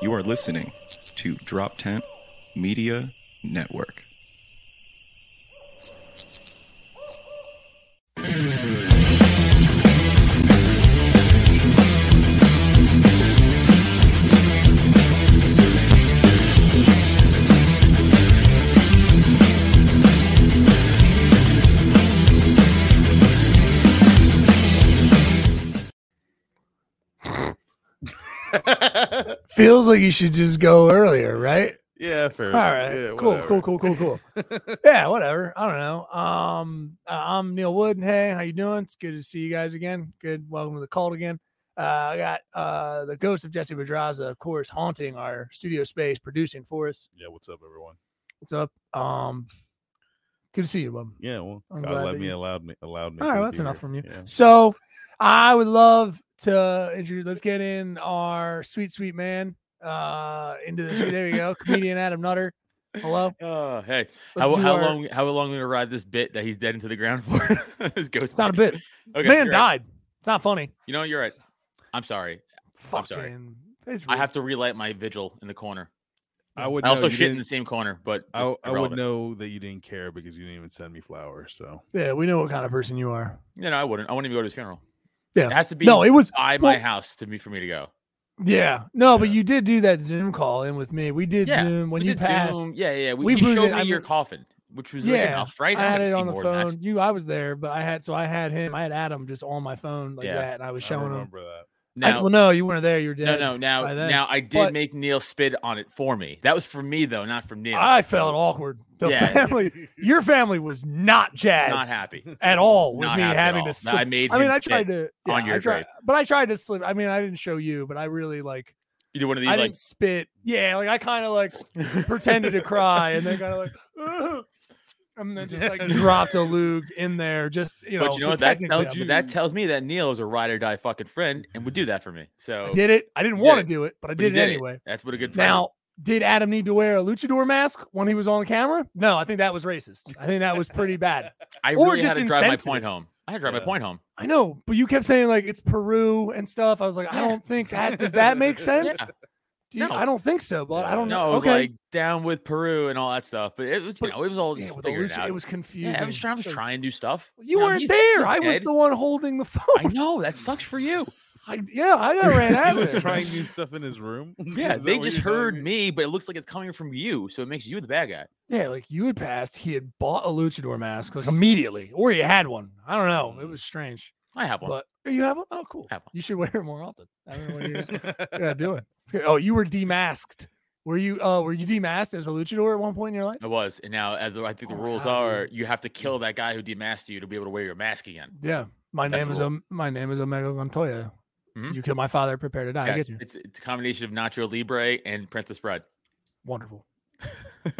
You are listening to Drop Tent Media Network. Feels like you should just go earlier, right? Yeah, fair. All right. Yeah, cool, cool, cool, cool, cool. yeah, whatever. I don't know. Um, uh, I'm Neil Wood. And Hey, how you doing? It's good to see you guys again. Good. Welcome to the cult again. Uh, I got uh the ghost of Jesse Pedraza, of course, haunting our studio space, producing for us. Yeah, what's up, everyone? What's up? Um, good to see you, bub. Yeah, well, I'm God let me you- allowed me allowed me. All right, be that's enough here. from you. Yeah. So, I would love to introduce. Let's get in our sweet, sweet man. Uh, into the there we go, comedian Adam Nutter. Hello. Oh, hey. Let's How, do how our- long how long we gonna ride this bit that he's dead into the ground for? His ghost It's not a bit. bit. Okay, Man you're right. died. It's not funny. You know, you're right. I'm sorry. I'm sorry. Fucking- I have to relight my vigil in the corner. I would. I also shit in the same corner, but I, I would know that you didn't care because you didn't even send me flowers. So Yeah, we know what kind of person you are. You know, I wouldn't. I wouldn't even go to his funeral. Yeah. It has to be No, it was by my well- house to me for me to go. Yeah. No, but you did do that Zoom call in with me. We did Yeah, Zoom when we you passed. Zoom. Yeah, yeah. We, we showed it- me I your coffin, which was like yeah, enough, right? I I'm had it on the more than that. phone. You, I was there, but I had so I had him. I had Adam just on my phone like Yeah. that, and I was I showing him. remember that. I- well, no, you weren't there. You were dead. no. No. Now, now I did But- make Neil spit on it for me. That was for me though, not from Neil. I felt awkward. The Yeah. family, your family was not jazzed not happy. at all with Not me having to. No, I made I mean, I tried to on your I tried, but I tried to slip. I mean, I didn't show you, but I really like. You do one of these I like didn't spit. Yeah, like I kind of like pretended to cry and then kind of like, "Ugh," and then just like dropped a lug in there. Just you know, but you know so what that tells you? That tells me that Neil is a ride or die fucking friend and would do that for me. So I did it. I didn't want to do it, but I but you did it did anyway. That's what a good friend. Now, did Adam need to wear a luchador mask when he was on camera? No, I think that was racist. I think that was pretty bad. I or really just had to drive my point home. I had to drive my point home. I know, but you kept saying like it's Peru and stuff. I was like, I don't think that does that make sense? Yeah. Do you- No. I don't think so, but I don't know. No, know. it was okay. like down with Peru and all that stuff. But it was, you But- know, it was all yeah, figured out. it was confusing. Yeah, I was trying, I was trying do stuff. You know, weren't he's- there. I was the one holding the phone. I know that sucks for you. I, yeah, I got ran out. He was trying new stuff in his room. Yeah, they just heard me, but it looks like it's coming from you, so it makes you the bad guy. Yeah, like you had passed. He had bought a luchador mask like immediately, or he had one. I don't know. It mm. was strange. I have one. But oh, you have one? Oh, cool. Have one. You should wear it more often. I don't know what you're yeah, doing. Oh, you were demasked. Were you? Oh, were you demasked as a luchador at one point in your life? I was, and now as I think the Oh, rules wow, are, you have to kill that guy who demasked you to be able to wear your mask again. Yeah. My That's name is. Om- my name is Omega Montoya. Mhm. You killed my father. Prepare to die. I get you. it's it's a combination of Nacho Libre and Princess Bride. Wonderful.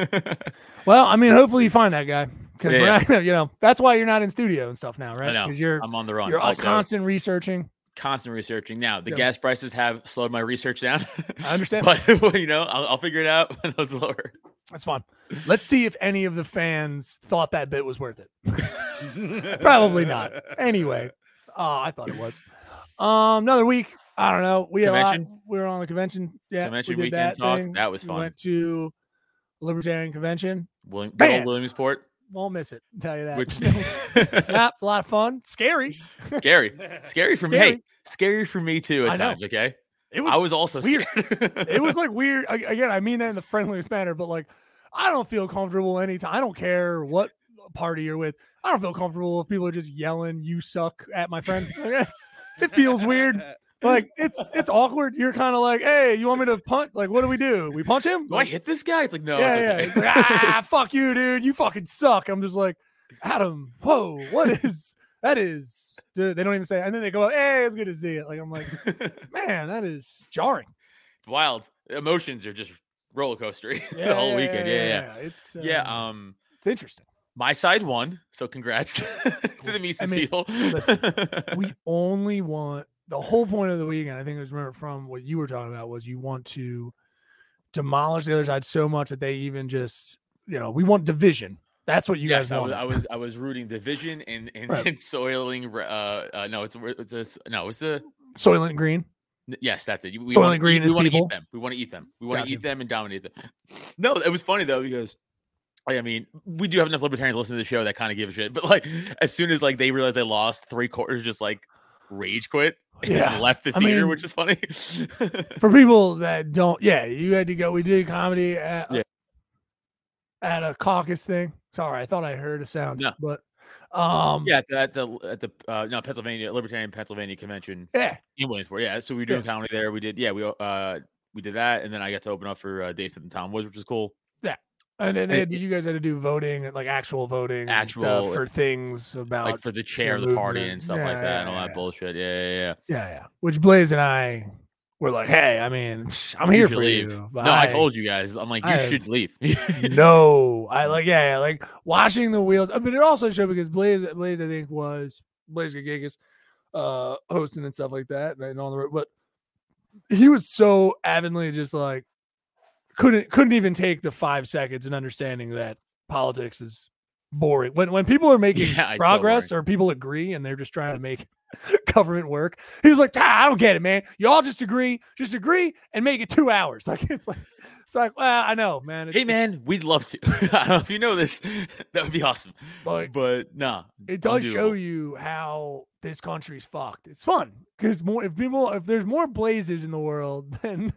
Well, I mean, hopefully you find that guy because Yeah, you know that's why you're not in studio and stuff now, I right? know. Because you're I'm on the run. you're Also, constant researching. constant researching. Now the Yeah. gas prices have slowed my research down. I understand. but well, you know, I'll, I'll figure it out when those lower. That's fine. Let's see if any of the fans thought that bit was worth it. Probably not. Anyway, uh, I thought it was. Um, another week. I don't know. We had a lot- we were on the convention. Yeah, Convention we did weekend that talk. thing. That was We fun. went to Libertarian Convention. William. Williamsport, Won't miss it. Tell you that. which yeah, it's a lot of fun. Scary. scary, scary for me. Scary. Hey, scary for me too at I know. times. Okay, It was. I was also weird. it was like weird. I- Again, I mean that in the friendliest manner, but like, I don't feel comfortable anytime. I don't care what party you're with. I don't feel comfortable if people are just yelling "you suck" at my friend. Like, it feels weird. Like it's it's awkward. You're kind of like, hey, you want me to punch? Like, what do we do? We punch him? Do I hit this guy? It's like no. yeah, yeah. okay. It's like, ah, fuck you, dude. You fucking suck. I'm just like, Adam. Whoa, what is that? Is dude, they don't even say, and then they go, hey, it's good to see it. Like I'm like, man, that is jarring. it's wild. Emotions are just roller coastery the whole weekend. Yeah, yeah, It's yeah. Yeah, um, um, it's interesting. my side won, so congrats to the Mises mean, people. we only want the whole point of the weekend. I think it was remember from what you were talking about was you want to demolish the other side so much that they even just you know we want division. That's what you yes, guys I was, I was I was rooting division and and, Right. and soiling. Uh, uh, no, it's it's this. No, it's the. Soylent Green. Yes, that's it. We Soylent wanna Green eat, is we want to eat them. We want to eat them. We want to eat them and dominate them. No, it was funny though because I mean we do have enough libertarians listening to the show that kind of give a shit. But like as soon as like they realize they lost, three quarters just like rage quit. Yeah, left the I theater, mean- which is funny. For people that don't, yeah, you had to go. We did comedy at Yeah. at a caucus thing. Sorry, I thought I heard a sound. No. but um, yeah, at the at the, at the uh, no Pennsylvania Libertarian Pennsylvania convention yeah, in Williamsport. Yeah, so we were doing comedy there. We did yeah we uh we did that, and then I got to open up for uh, Dave Smith and Tom Woods, which was cool. And then they, And- did you guys had to do voting, like actual voting, Actual- for things about like for the chair of the party and stuff Yeah, like that and all yeah, that bullshit. Yeah, yeah, yeah. Yeah, yeah. Which Blaze and I were like, hey, I mean, I'm here You for leave. you. No, I, told you guys. I'm like, you I should leave. no, I like, yeah, yeah, like washing the wheels. But it also showed because Blaze, Blaze, I think was Blaze Gigas, uh, hosting and stuff like that, and all the. But he was so avidly just like couldn't couldn't even take the five seconds in understanding that politics is boring. When when people are making Yeah, it's so progress or people agree and they're just trying to make government work, he was like, "Ah, I don't get it, man. You all just agree, just agree and make it two hours. Like it's like it's like, well, I know, man. It's, hey, man, we'd love to. I don't know if you know this. That would be awesome. like, But nah, it does show you how this country's fucked. It's fun because more if people if there's more blazes in the world than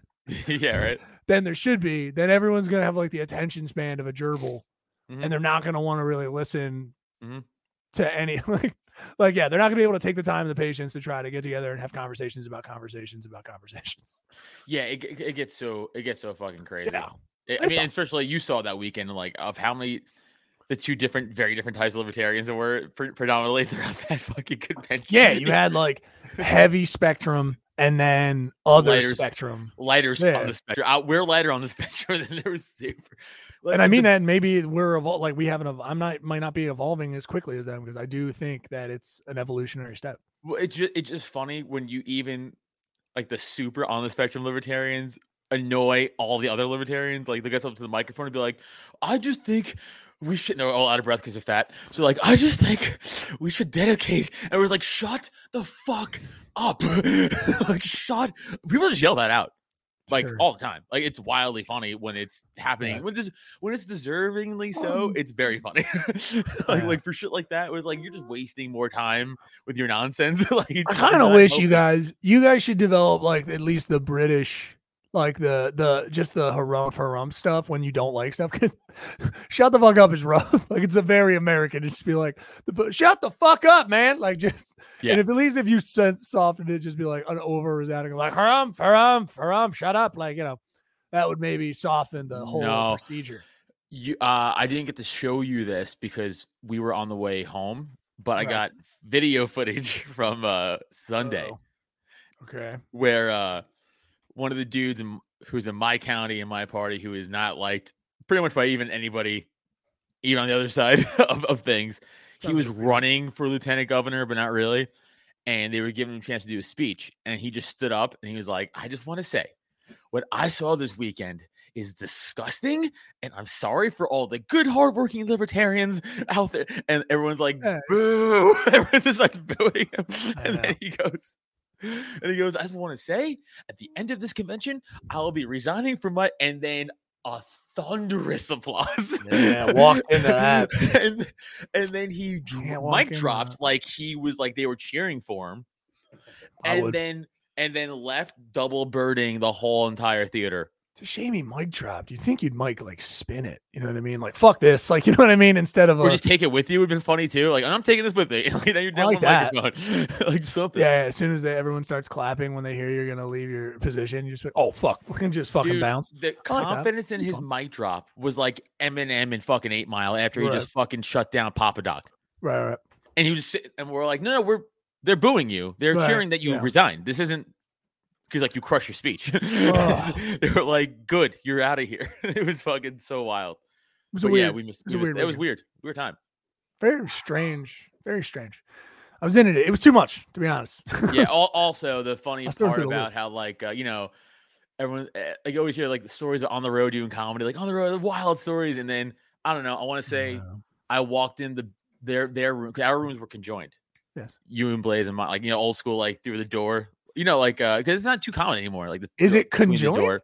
yeah, right. Than there should be, then everyone's gonna have like the attention span of a gerbil, Mhm. and they're not gonna want to really listen Mhm. to any like like yeah, they're not gonna be able to take the time and the patience to try to get together and have conversations about conversations about conversations. Yeah, it, it, it gets so it gets so fucking crazy. Yeah. I- I mean, all- especially you saw that weekend, like of how many the two different, very different types of libertarians that were pre- predominantly throughout that fucking convention. Yeah, you had like heavy spectrum and then other Lighter spectrum. lighter Yeah. on the spectrum. Uh, we're lighter on the spectrum than there was super. Like, and I the- mean that maybe we're evol- like we haven't. ev- I'm not might not be evolving as quickly as them because I do think that it's an evolutionary step. Well, it's just it's just funny when you even like the super on the spectrum libertarians annoy all the other libertarians. Like they get up to the microphone and be like, "I just think we should." They're all out of breath because they're fat. So like, I just think we should dedicate. And it was like, "Shut the fuck up!" like, shut. People just yell that out. Like Sure. all the time, like it's wildly funny when it's happening. Right. When it's when it's deservingly so, um, it's very mm. funny. like Yeah. like for shit like that, it was like you're just wasting more time with your nonsense. like I kind of wish you guys, you guys should develop like at least the British, like the the just the harumph harumph stuff when you don't like stuff. Because shut the fuck up is rough. like it's a very American. Just be like, the- shut the fuck up, man. Like just Yeah. and if at least if you sense softened it, just be like an over resounding like harumph harumph harumph. Shut up, like you know, that would maybe soften the whole No. procedure. You, uh, I didn't get to show you this because we were on the way home, but I got video footage from uh, Sunday Uh-oh. Okay. where uh, one of the dudes in, who's in my county in my party who is not liked pretty much by even anybody, even on the other side of, of things. he was running for lieutenant governor, but not really. and they were giving him a chance to do a speech, and he just stood up and he was like, "I just want to say, what I saw this weekend is disgusting, and I'm sorry for all the good, hardworking libertarians out there." And everyone's like. "Boo!" Everyone's just like booing him, and then he goes. And he goes, I just want to say at the end of this convention, I'll be resigning from my and then a thunderous applause. Yeah, walked into that. and, and then he dr- Can't mic dropped that. like he was like they were cheering for him. I And would. then and then left double birding the whole entire theater. It's a shame he mic dropped. You'd think you'd mic like spin it. You know what I mean? Like fuck this. Like you know what I mean? Instead of Or a, just take it with you would have been funny too. Like I'm taking this with me. like then you're down like that. microphone. like something. yeah, yeah, As soon as they, everyone starts clapping when they hear you're gonna leave your position, you just like, oh fuck, we can just fucking Dude, bounce. The I like in his fun. mic drop was like Eminem in fucking Eight Mile after he Right. just fucking shut down Papa Doc. Right, right. And he was and we're like, no, no, we're they're booing you. They're Right, cheering that you yeah. resign. This isn't because like you crush your speech. They were like, good, you're out of here. it was fucking so wild. It was But weird, yeah, we missed. was We missed weird it was weird. Weird time. very strange, very strange. I was in it. It was too much, to be honest. Yeah. al- also, the funny part through the loop. about how like uh, you know. Everyone, eh, like, you always hear like the stories on the road doing comedy, like on the road, wild stories, and then I don't know. I want to say Yeah. I walked in the their their room. 'cause Our rooms were conjoined. Yes. You and Blaze and my like you know old school like through the door. You know like uh because it's not too common anymore. Like the Is it conjoined? door-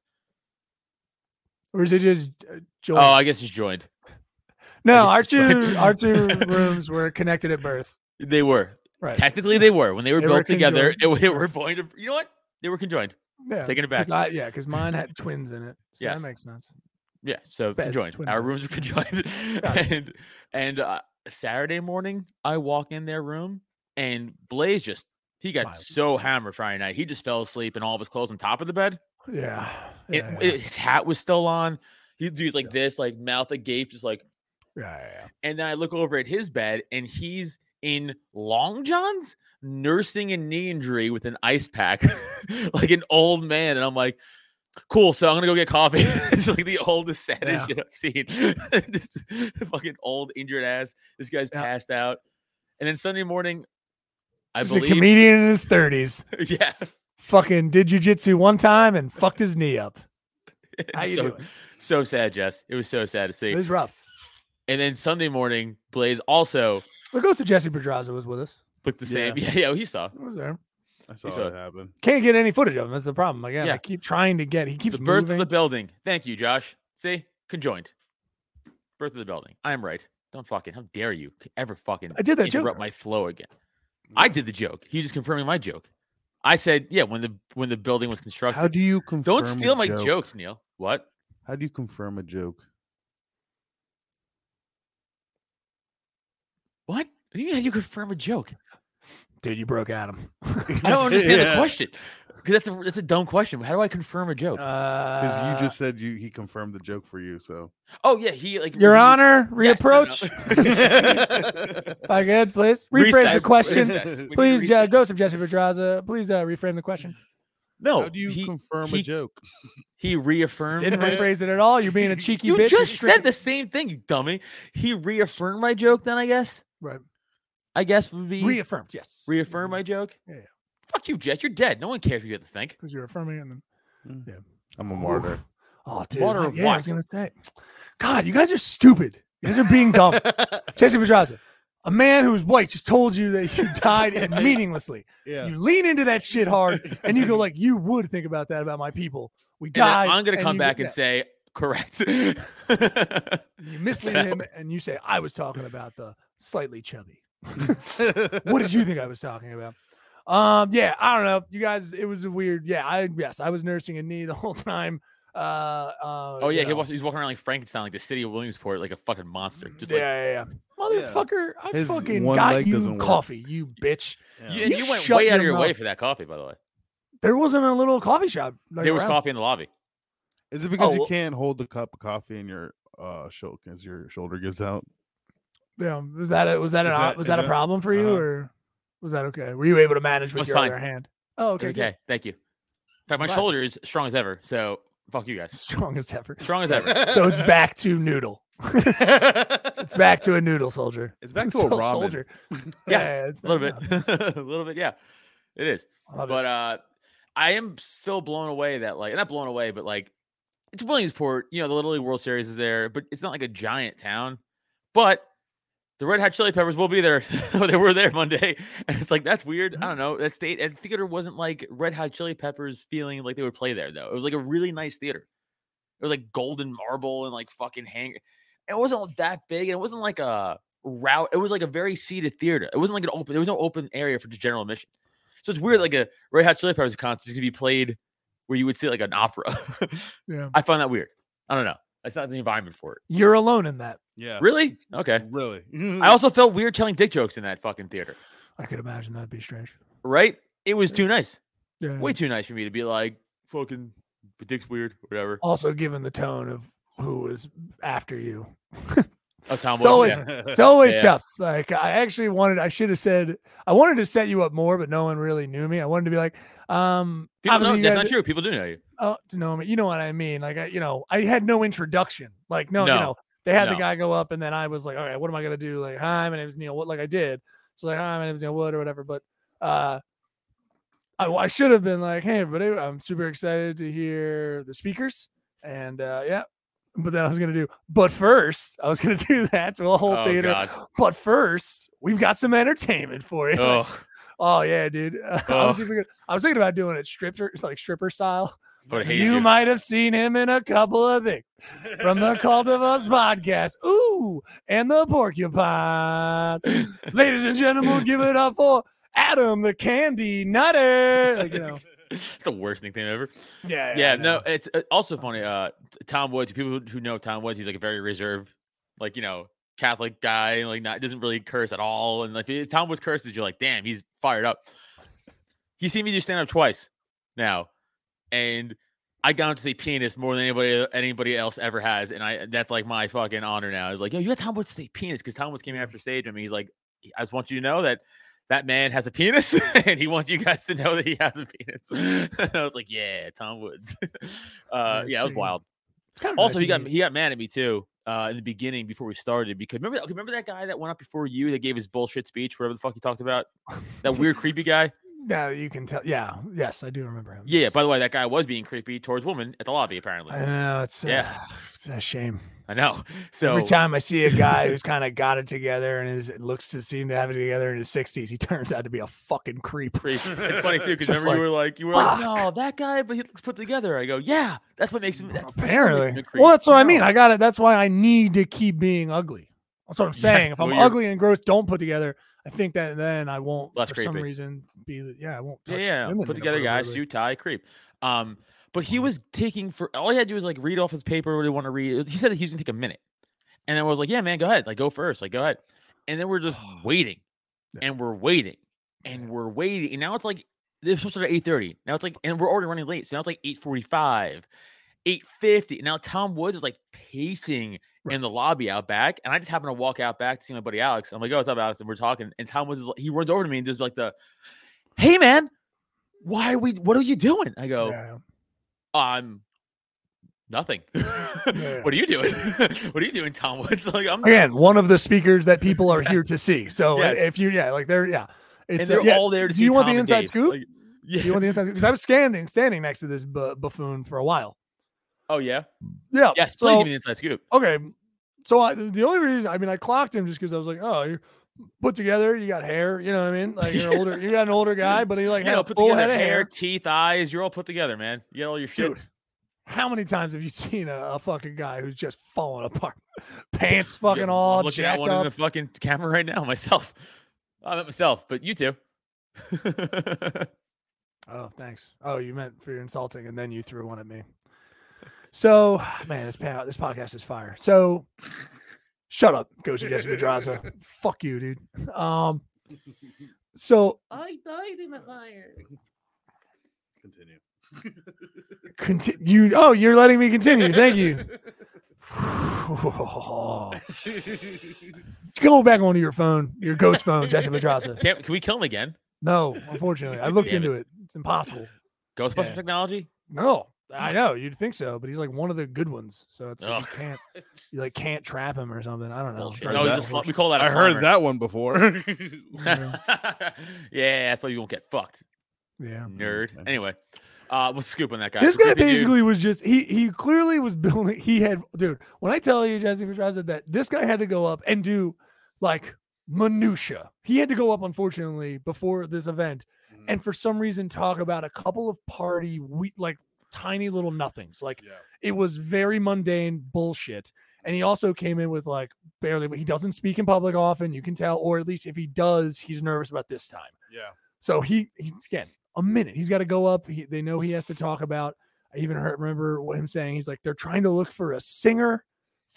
or is it just uh, joint? Oh, I guess it's joined. no, our guess it's joint. two our two rooms were connected at birth. They were Right. technically they were when they were They were built together. It, they were going to. You know what? They were conjoined. Yeah. taking it 'cause back. I, yeah, because mine had twins in it. So Yes. that makes sense. Yeah, so Beds, conjoined. Our rooms were conjoined, and and uh, Saturday morning, I walk in their room, and Blaze just he got Wild. so hammered Friday night, he just fell asleep, and all of his clothes on top of the bed. Yeah. It, Yeah, it- his hat was still on. He dude's like Yeah. this, like mouth agape, just like. yeah, yeah, yeah. And then I look over at his bed, and he's in long johns, nursing a knee injury with an ice pack, like an old man. And I'm like, cool. So I'm gonna go get coffee. it's like the oldest, saddest Yeah. shit I've seen. Just fucking old, injured ass. This guy's Yeah. passed out. And then Sunday morning, I Just a comedian in his thirties. yeah, Fucking did jujitsu one time and fucked his knee up. How you so, doing? so sad, Jess. It was so sad to see. It was rough. And then Sunday morning, Blaze also The ghost of Jesse Pedraza was with us. looked the same. Yeah. Yeah, yeah, he saw. He was there. I saw saw it happen. Can't get any footage of him. That's the problem. Again, Yeah. I keep trying to get. He keeps the birth moving. of the building. Thank you, Josh. See, conjoined. Birth of the building. I am right. Don't fucking. How dare you ever fucking I did that joke interrupt my flow again? I did the joke. He just confirming my joke. I said, yeah, when the when the building was constructed. How do you confirm? Don't a steal my joke? jokes, Neil. What? How do you confirm a joke? What? What do you mean? How do you confirm a joke? Dude, you broke Adam. I don't understand the question. Because that's a that's a dumb question. How do I confirm a joke? Because Uh, you just said you he confirmed the joke for you. So oh yeah, he like Your he- Honor, Yes, no, no. reapproach. If I could, please rephrase Recess, the question. recess. Please, uh, recess. Ghost of Jesse Pedraza, please uh, reframe the question. No, how do you he, confirm he- a joke? He reaffirmed. Didn't rephrase it at all. You're being a cheeky you bitch. just You're said the same thing, you dummy. He reaffirmed my joke. Then I guess. Right. I guess would be Reaffirmed, yes. reaffirm my joke. Yeah, yeah. Fuck you, Jess. You're dead. No one cares what you have to think. Because you're affirming it. And then, mm. yeah. I'm a martyr. Oof. Oh, dude. Martyr I- of yeah, I what? was gonna say. God, you guys are stupid. You guys are being dumb. Jesse Pedraza, a man who's white just told you that you died and meaninglessly. yeah. You lean into that shit hard and you go like, you would think about that about my people. We And died. I'm gonna come back and yeah. say correct. you mislead him That and you say I was talking about the slightly chubby. what did you think I was talking about? Um, yeah, I don't know. You guys, it was a weird. Yeah, I yes, I was nursing a knee the whole time. Uh, uh Oh yeah, you he was, he's walking around like Frankenstein, like the city of Williamsport, like a fucking monster. Just yeah, like yeah, yeah. Motherfucker, I His fucking got you doesn't work. coffee, you bitch. Yeah. you, You you went way out of your way for that coffee, by the way. There wasn't a little coffee shop. like, there was around. coffee in the lobby. Is it because Oh, you well- can't hold the cup of coffee in your uh shoulder as your shoulder gives out? Yeah, was that a, was that an, Is o- that- was is that a problem for you, uh-huh. or was that okay? Were you able to manage with your fine. other hand? Oh, okay. Okay, good. thank you. In fact, my Glad. shoulder is strong as ever, so Fuck you guys. Strong as ever. Strong as ever. So it's back to noodle. It's back to a noodle soldier. It's back to a So- ramen. soldier. Yeah, it's a little back bit. a little bit. Yeah, it is. I love it. But uh, I am still blown away that like not blown away, but like it's Williamsport. You know, the Little League World Series is there, but it's not like a giant town. But the Red Hot Chili Peppers will be there. they were there Monday, and it's like that's weird. I mm-hmm. don't know. That state and theater wasn't like Red Hot Chili Peppers feeling like they would play there though. It was like a really nice theater. It was like golden marble and like fucking hang. It wasn't that big, and it wasn't like a route. It was like a very seated theater. It wasn't like an open. There was no open area for just general admission. So it's weird, like a Red Hot Chili Peppers concert is gonna be played where you would see like an opera. yeah. I find that weird. I don't know. It's not the environment for it. You're alone in that. Yeah. Really? Okay. Really. I also felt weird telling dick jokes in that fucking theater. I could imagine that'd be strange. Right? It was too nice. Yeah. Way too nice for me to be like fucking dick's weird, whatever. Also, given the tone of who was after you, Oh, Tom It's always- yeah. it's always Yeah. tough. Like I actually wanted, I should have said, I wanted to set you up more, but no one really knew me. I wanted to be like, um, People know, you that's guys- not true. People do know you. Oh, to know me, you know what I mean? Like I, you know, I had no introduction. Like no, No. you know, they had the guy go up, and then I was like, all right, what am I gonna do? Like, hi, my name is Neil. What? Like I did. So like, hi, my name is Neil Wood or whatever. But uh, I, I should have been like, hey, everybody, I'm super excited to hear the speakers, and uh, yeah. But then I was gonna do, but first, I was gonna do that to a whole Oh, theater. God. But first, we've got some entertainment for you. Like, Oh, oh yeah, dude. I Oh. was, even gonna- I was thinking about doing it stripper, it's like stripper style. You might have seen him in a couple of things from the Cult of Us podcast. Ooh, and the porcupine. Ladies and gentlemen, give it up for Adam the Candy Nutter. Like, you know, it's the worst nickname ever. yeah, Yeah, I no, it's uh, also funny. Uh, Tom Woods. People who- who know Tom Woods, he's like a very reserved, like you know, Catholic guy. Like not doesn't really curse at all. And like if Tom Woods curses, you're like, damn, he's fired up. He's seen me do stand up twice now, and I got him to say penis more than anybody anybody else ever has, and I that's like my fucking honor now. Is like, yo, you got Tom Woods to say penis because Tom Woods came after stage. I mean, he's like, I just want you to know that that man has a penis, and he wants you guys to know that he has a penis. I was like, yeah, Tom Woods. uh, yeah, it was wild. Kind of Also, nice he got he got mad at me too uh, in the beginning before we started because remember okay, remember that guy that went up before you that gave his bullshit speech, whatever the fuck he talked about, that weird creepy guy. Yeah, you can tell. Yeah, yes, I do remember him. Yeah. By the way, that guy was being creepy towards women at the lobby. Apparently, I know it's Yeah. uh, it's a shame. I know. So Every time I see a guy who's kind of got it together and is looks to seem to have it together in his sixties, he turns out to be a fucking creep. It's funny too because remember you were like you were like no that guy, but he looks put together. I go yeah, that's what makes him. That's sure makes Apparently. him a creep." Well, that's what I mean. I got it. That's why I need to keep being ugly. That's what I'm saying. if I'm well, ugly and gross, don't put together. I think that then I won't, Less for some reason, be. Yeah, I won't. Yeah, yeah. Put together guy, inappropriately. suit, tie, creep. Um, but he was taking for all he had to do was like read off his paper what he want to read. Was- He said that he was gonna take a minute, and I was like, "Yeah, man, go ahead, like go first, like go ahead." And then we're just waiting, and we're waiting, and we're waiting, and now it's like this was supposed to start at eight thirty. Now it's like, and we're already running late, so now it's like eight forty five. 850. Now Tom Woods is like pacing in the lobby out back. And I just happen to walk out back to see my buddy Alex. I'm like, oh, what's up, Alex? And we're talking. And Tom like, he runs over to me and just like the, hey man, why are we what are you doing? I go, Yeah. I'm nothing. what are you doing? what are you doing, Tom Woods? Like I'm Again, one of the speakers that people are here to see. So Yes. if you, yeah, like they're, yeah, and it's they're uh, yeah. all there to Do see you want Tom the inside scoop? Like, yeah. Do you want the inside? scoop? Because I was standing, standing next to this bu- buffoon for a while. Oh yeah. Yeah. Yes, please so- give me the inside scoop. okay. So I, the only reason, I mean, I clocked him just because I was like, oh, you're put together. You got hair. You know what I mean? Like you're older. You got an older guy, but he like You had know, a put full head of hair, hair. teeth, eyes. You're all put together, man. You got all your shit. Dude, how many times have you seen a, a fucking guy who's just falling apart? Pants fucking Yeah, all I'm looking at one up. in the fucking camera right now myself. I'm at myself, but you too. Oh, thanks. Oh, you meant for your insulting, and then you threw one at me. So, man, this this podcast is fire. So, shut up, Ghost of Jesse Pedraza. Fuck you, dude. Um, so I died in a fire. Continue. continue. Oh, you're letting me continue. Thank you. Go back onto your phone, your ghost phone, Jesse Pedraza. can, can we kill him again? No, unfortunately, I looked Damn it. into it. It's impossible. Ghostbuster Yeah. technology? No, I know you'd think so, but he's like one of the good ones. So it's like Ugh. you can't you like can't trap him or something. I don't know. No, he's that a we call that. I I heard that one before. yeah, that's why you won't get fucked, Yeah. nerd. okay. Anyway, uh, what's the scoop on that guy? This So guy creepy dude- basically was just he he clearly was building he had dude when I tell you Jesse Pedraza that this guy had to go up and do like minutia. He had to go up unfortunately before this event Mm-hmm. and for some reason talk about a couple of party we like tiny little nothings. Like yeah. it was very mundane bullshit. And he also came in with like barely but he doesn't speak in public often, you can tell or at least if he does, he's nervous about this time. Yeah. So he he's again a minute. He's got to go up. He, they know he has to talk about. I even heard remember what him saying. He's like they're trying to look for a singer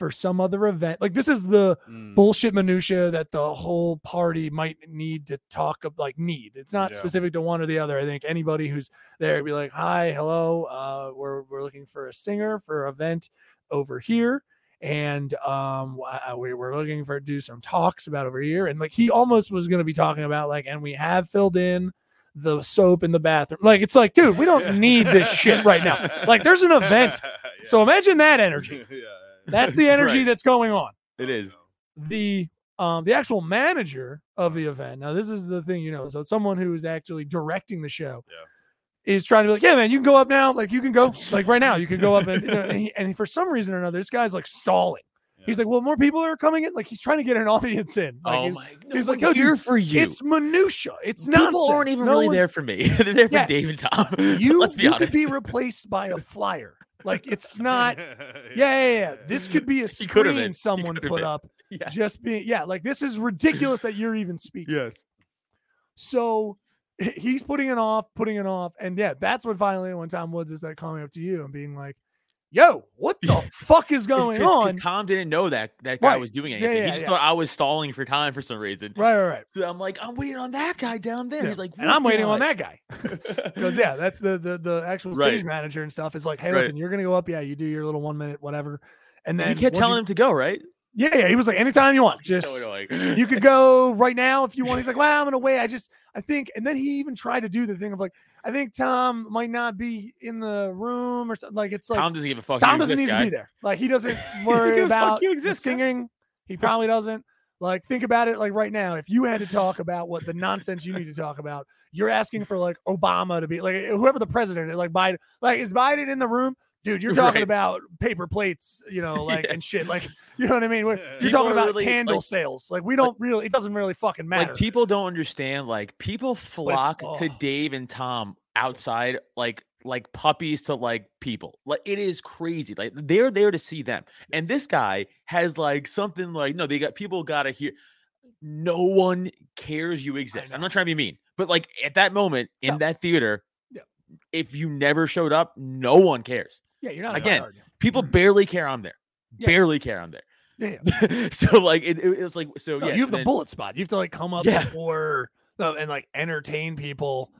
for some other event. Like this is the Mm. bullshit minutia that the whole party might need to talk of. Like need. It's not Yeah. specific to one or the other. I think anybody who's there would be like, hi, hello. Uh, we're we're looking for a singer for an event over here. And um, uh, we were looking for do some talks about over here, and like he almost was going to be talking about like, and we have filled in the soap in the bathroom. Like it's like, dude, we don't need this shit right now. Like there's an event. So imagine that energy. yeah. That's the energy Right. that's going on. It is. The um the actual manager of the event. Now this is the thing, you know. So someone who is actually directing the show yeah. is trying to be like, yeah, man, you can go up now. Like you can go like right now. You can go up and you know, and, he, and for some reason or another, this guy's like stalling. He's like, well, more people are coming in. Like he's trying to get an audience in. Like, oh he- my! he's no like, one's "Yo, here dude, for you. It's minutia. It's not. People nonsense. aren't even No really one- there for me. They're there for Yeah. Dave and Tom. You Let's be you honest. could be replaced by a flyer. Like it's not. Yeah, yeah, yeah. This could be a He could have screen been. He someone could have put been. up. Yeah. Just being, yeah, like this is ridiculous that you're even speaking. Yes. So he's putting it off, putting it off, and yeah, that's what finally when Tom Woods is like coming up to you and being like, "Yo, what the fuck is going Because on?" Tom didn't know that that guy Right. was doing Yeah, anything. yeah, he just yeah. thought I was stalling for time for some reason. Right, right, right. So I'm like, I'm waiting on that guy down there. Yeah. He's like, and I'm waiting on that guy because yeah, that's the the the actual Right. stage manager and stuff. Is like, hey, Right. listen, you're gonna go up. Yeah, you do your little one minute whatever, and then he kept telling you- him to go, right? Yeah, yeah, he was like, anytime you want, just you could go right now if you want. He's like, well, I'm gonna wait. I just, I think, and then he even tried to do the thing of like, I think Tom might not be in the room or something. Like it's like Tom doesn't give a fuck. Tom doesn't need to be there. Like he doesn't worry about you exist, guy. singing. He probably doesn't. Like think about it. Like right now, if you had to talk about what the nonsense you need to talk about, you're asking for like Obama to be like whoever the president is, like Biden. Like is Biden in the room? Dude, you're talking Right. about paper plates, you know, like Yeah. and shit. Like, you know what I mean? We're- You're People talking about really, candle like- sales. Like, we don't really. It doesn't really fucking matter. Like people don't understand. Like people flock to oh. Dave and Tom outside, like like puppies to like people. Like it is crazy. Like they're there to see them. And this guy has like something like no, they got people got to hear. No one cares you exist. I'm not trying to be mean, but like at that moment in that theater, if you never showed up, no one cares. Yeah, you're not again. People Mhm. barely care I'm there. Yeah. Barely care I'm there. Yeah, so like it, it, was like so No, yeah. you have the then- bullet spot. You have to like come up Yeah. before uh, and like entertain people.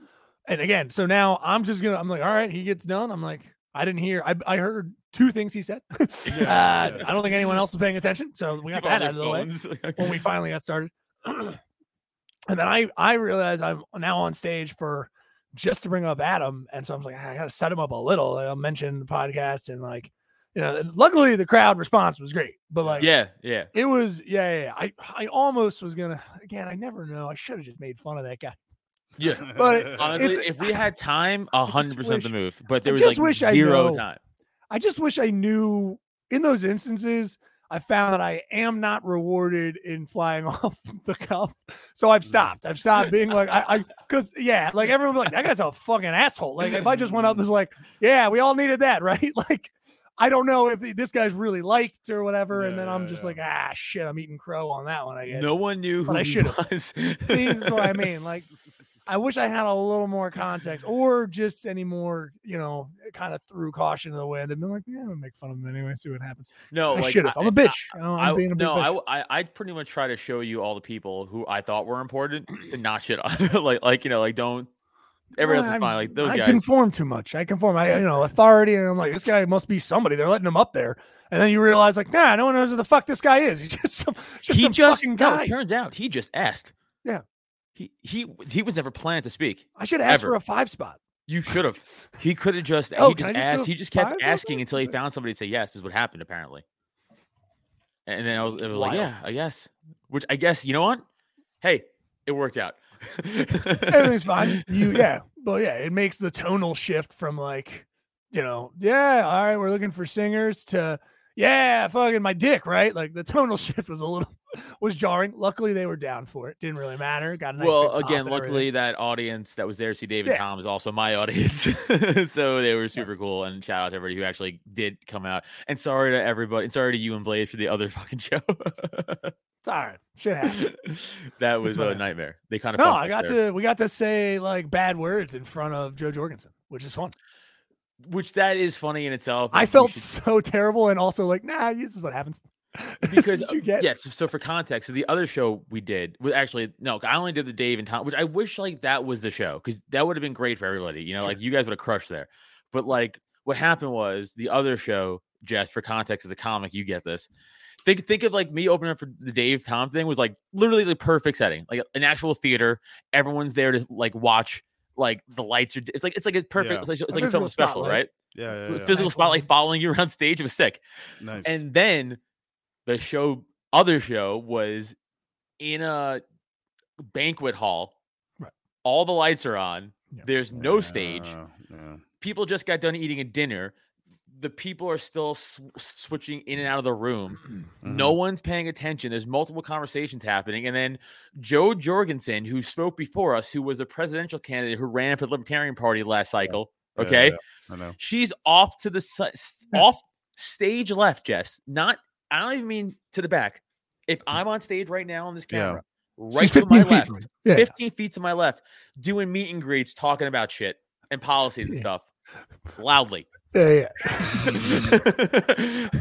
And again, so now I'm just gonna. I'm like, all right, he gets done. I'm like, I didn't hear. I I heard two things he said. uh, yeah. I don't think anyone else was paying attention, so we got that out of the way. when we finally got started. and then I I realized I'm now on stage for just to bring up Adam, and so I was like, I gotta set him up a little. I'll mention the podcast and like, you know, luckily the crowd response was great, but like, yeah, yeah. it was yeah, yeah, yeah. I I almost was gonna again. I never know. I should have just made fun of that guy. Yeah. But Honestly, if we had time, a hundred percent the move. But there was like wish I zero know. time. I just wish I knew in those instances. I found that I am not rewarded in flying off the cuff. So I've stopped. I've stopped being like, I, I, cause yeah, like everyone was like, that guy's a fucking asshole. Like if I just went up and was like, yeah, we all needed that, right? Like, I don't know if this guy's really liked or whatever. and then I'm just yeah. like, ah, shit, I'm eating crow on that one, I guess. No one knew who But I should've. was. See, that's what I mean. Like, I wish I had a little more context or just any more, you know, kind of threw caution to the wind and been like, yeah, I'm gonna make fun of him anyway, see what happens. no, I like, should have. I'm a bitch. I, I, am being a no, bitch. I, I, I pretty much try to show you all the people who I thought were important to not shit on. like, like you know, like don't. Everyone else is fine. Like those I guys. conform too much. I conform. I, you know, authority, and I'm like, this guy must be somebody. They're letting him up there, and then you realize, like, nah, no one knows who the fuck this guy is. He's just some, just he some just fucking no, guy. it turns out he just asked. Yeah. He he he was never planned to speak. I should ask for a five spot. You should have. He could have just. Oh, he just just asked. He just kept asking until he found somebody to say yes. Is what happened apparently. And then I was, it was like, yeah, I guess. Which I guess you know what? Hey, it worked out. Everything's fine. You yeah, but yeah, it makes the tonal shift from like, you know, yeah, all right, we're looking for singers to yeah, fucking my dick, right? Like the tonal shift was a little was jarring. Luckily, they were down for it. Didn't really matter. Got a nice well, again, luckily that audience that was there to see David Yeah. Tom is also my audience, so they were super cool. And shout out to everybody who actually did come out. And sorry to everybody, and sorry to you and Blaze for the other fucking show. it's all right. Shit happens. that was a nightmare. They kind of No, I got to we got to say like bad words in front of Jo Jorgensen, which is fun. which that is funny in itself. I felt should- so terrible and also like, nah, this is what happens. Because you get. yeah. So, so for context, so the other show we did was actually no, I only did the Dave and Tom, which I wish like that was the show because that would have been great for everybody. You know, like you guys would have crushed there. But like what happened was the other show, Jess, for context as a comic, you get this. Think think of like me opening up for the Dave Tom thing was like literally the perfect setting, like an actual theater. Everyone's there to like watch. Like the lights are, it's like it's like a perfect, Yeah. it's like, it's A like a film special, spotlight. right? Yeah, yeah, yeah. Physical spotlight following you around stage. It was sick. nice. And then the show, other show, was in a banquet hall. Right. All the lights are on. Yeah. There's no stage. Yeah, yeah. People just got done eating a dinner. The people are still sw- switching in and out of the room. Mm-hmm. No one's paying attention. There's multiple conversations happening. And then Jo Jorgensen, who spoke before us, who was a presidential candidate who ran for the Libertarian Party last cycle. Yeah, Okay. yeah, I know. She's off to the si- off stage left, Jess. Not I don't even mean to the back. If mm. I'm on stage right now on this Yeah. camera, right She's to my left. Yeah. 15 feet to my left, doing meet and greets, talking about shit and policies and Yeah. stuff loudly. Yeah, yeah.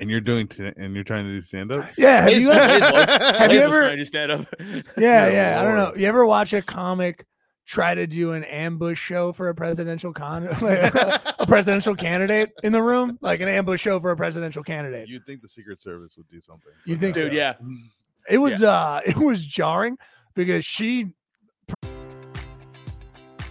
And you're doing, t- and you're trying to do stand up. Yeah, have Blaze- you, ever, was- have you ever? trying to stand up. Yeah, Good yeah. I don't know. You ever watch a comic try to do an ambush show for a presidential con, a presidential candidate in the room, like an ambush show for a presidential candidate? You'd think the Secret Service would do something. You think. Dude, so? yeah. It was uh, it was jarring because she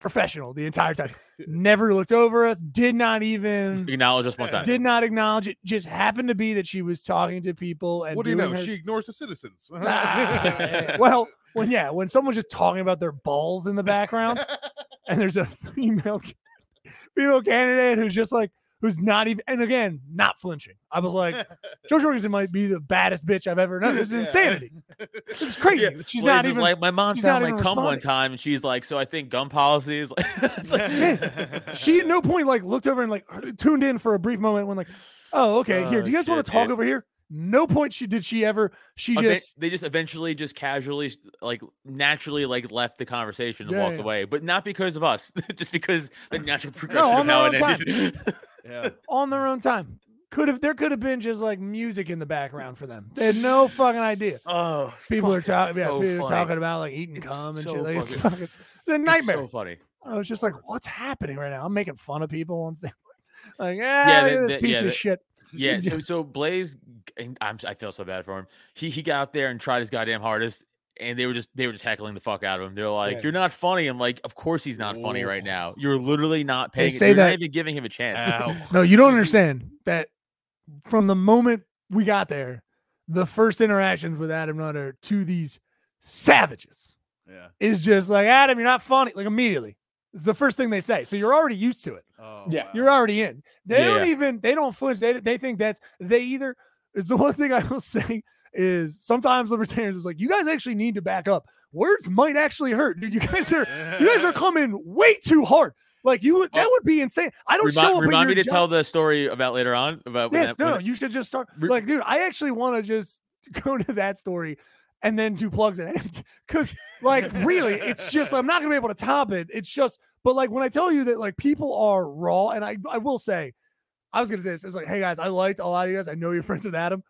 Professional the entire time. Never looked over us. Did not even Acknowledge us one time. did not acknowledge it. Just happened to be that she was talking to people and What do you doing know? her- She ignores the citizens. Ah, well, when yeah, when someone's just talking about their balls in the background, and there's a female female candidate who's just like who's not even and again not flinching. I was like, Jo Jorgensen might be the baddest bitch I've ever known. This is Yeah. insanity. This is crazy. Yeah, She's Blaze not even. like my mom she's found not my even cum one time, and she's like, "So I think gun policy is like." Yeah. she at no point like looked over and like tuned in for a brief moment when like, oh okay, here. Do you guys uh, want to talk dude. over here? No point she did she ever. She Eve- just they just eventually just casually like naturally like left the conversation and Yeah, walked yeah. away but not because of us just because the natural progression on of how it ended yeah. on their own time. Could have there could have been just like music in the background for them. They had no fucking idea. oh People are fuck, it's talking. Yeah, so people are talking about like eating It's cum and so shit. Like, it's, fucking- it's a nightmare. it's so funny I was just like, what's happening right now? I'm making fun of people on stage. Like, Yeah, yeah, they- this they- piece yeah, of they- shit. Yeah, so so Blaze, I'm I feel so bad for him. He he got out there and tried his goddamn hardest, and they were just they were just heckling the fuck out of him. They're like, Yeah. "You're not funny." I'm like, "Of course he's not funny right now. You're literally not They paying. say you're not that- even giving him a chance." No, you don't understand that from the moment we got there, the first interactions with Adam Nutter to these savages yeah. is just like, Adam, you're not funny. Like immediately. It's the first thing they say. So you're already used to it. Oh, Yeah. wow. You're already in. They don't Yeah. even they don't flinch. They they think that's they either It's the one thing I will say is sometimes libertarians is like, you guys actually need to back up. Words might actually hurt. Dude, you guys are you guys are coming way too hard. Like you would that Oh. would be insane. I don't show Remind, up remind me to job- tell the story about later on about Yes, that- no, you should just start. Re- like, dude, I actually want to just go to that story and then do plugs and ends because, like, really, it's just I'm not gonna be able to top it. It's just, but like when I tell you that like people are raw, and I I will say, I was gonna say this. It's like, hey guys, I liked a lot of you guys. I know you're friends with Adam.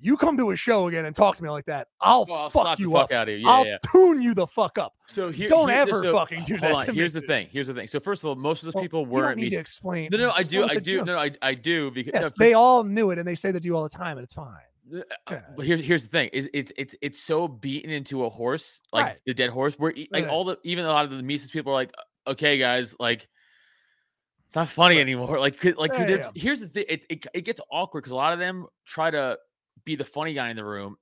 You come to a show again and talk to me like that. I'll, Well, I'll fuck you fuck up. out of you. Yeah, I'll yeah. tune you the fuck up. So here, Don't here- ever so, fucking do hold that on. to me, Here's the thing. Here's the thing. So first of all, most of those Well, people you weren't. need to explain. no, no, I do, I do, joke. no, I, I do because Yes, no, they all knew it, and they say that to you all the time, and it's fine. Uh, Yeah. But here's here's the thing: is it's it's it's so beaten into a horse, like Right. the dead horse, where like Yeah. all the even a lot of the Mises people are like, okay, guys, like it's not funny anymore. Like like yeah. here's the thing: it's it, it gets awkward because a lot of them try to be the funny guy in the room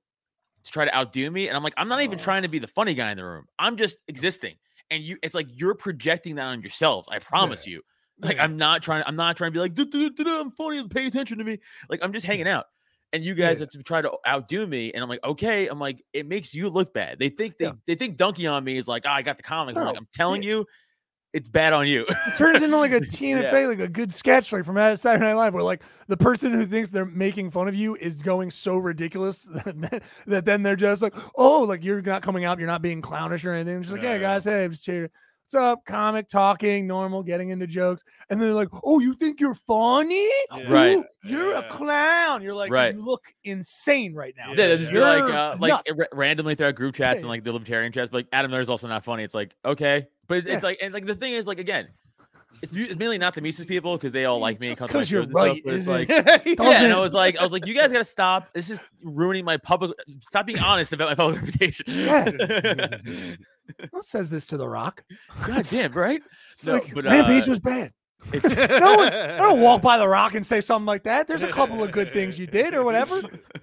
to try to outdo me, and I'm like, I'm not even Oh. trying to be the funny guy in the room. I'm just existing, and you, it's like you're projecting that on yourselves. I promise you. Like Yeah. I'm not trying. I'm not trying to be like, "Duh, duh, duh, duh, I'm funny. Pay attention to me. Like I'm just hanging out. And you guys Yeah. have to try to outdo me. And I'm like, okay. I'm like, it makes you look bad. They think they Yeah. they think Donkey on me is like, oh, I got the comics. I'm like, I'm telling you, it's bad on you. It turns into like a Tina Yeah. Fey, like a good sketch, like from Saturday Night Live, where like the person who thinks they're making fun of you is going so ridiculous that, that then they're just like, oh, like you're not coming out, you're not being clownish or anything. Just like, Yeah, hey yeah. guys, hey, I'm just here. What's up? Comic talking, normal, getting into jokes, and then they're like, oh, you think you're funny? Right. Ooh, you're a clown. You're like, Right. you look insane right now. Yeah, just be like, You're uh, like nuts. ra- randomly throughout group chats Yeah. and like the libertarian chats, but like Adam Miller's also not funny. It's like, okay, but it's, it's like, and like the thing is, like again, it's, it's mainly not the Mises people because they all like me and Just come to my 'cause you're shows and stuff. right it's like, yeah, yeah, and I was like, I was like, you guys gotta stop. This is ruining my public. Stop being honest about my public reputation. Who says this to The Rock? God damn, right? No, like, but, Rampage uh, was bad. It's, No one, I don't walk by The Rock and say something like that. There's a couple of good things you did or whatever.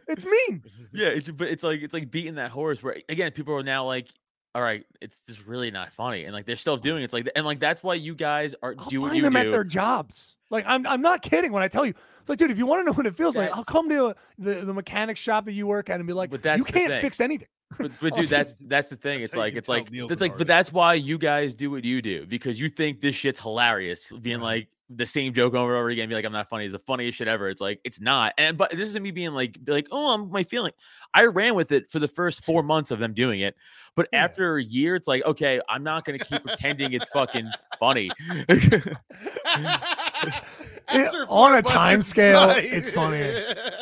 It's mean. yeah, it's but it's like it's like beating that horse. Where again, people are now like, all right, it's just really not funny, and like they're still doing it. It's like and like that's why you guys are I'll do what find you them do. at their jobs. Like I'm, I'm not kidding when I tell you. It's like, dude, if you want to know what it feels like, I'll come to the the mechanic shop that you work at and be like, But that's you can't fix anything. But, but dude, that's that's the thing. That's It's like it's like Neil's it's like, but that's why you guys do what you do because you think this shit's hilarious. Being like the same joke over and over again, be like, I'm not funny. It's the funniest shit ever. It's like it's not. And but this isn't me being like be like, oh, I'm my feeling. I ran with it for the first four months of them doing it, but Yeah. after a year, it's like, okay, I'm not gonna keep pretending it's fucking funny. After on a months time scale, inside. it's funny.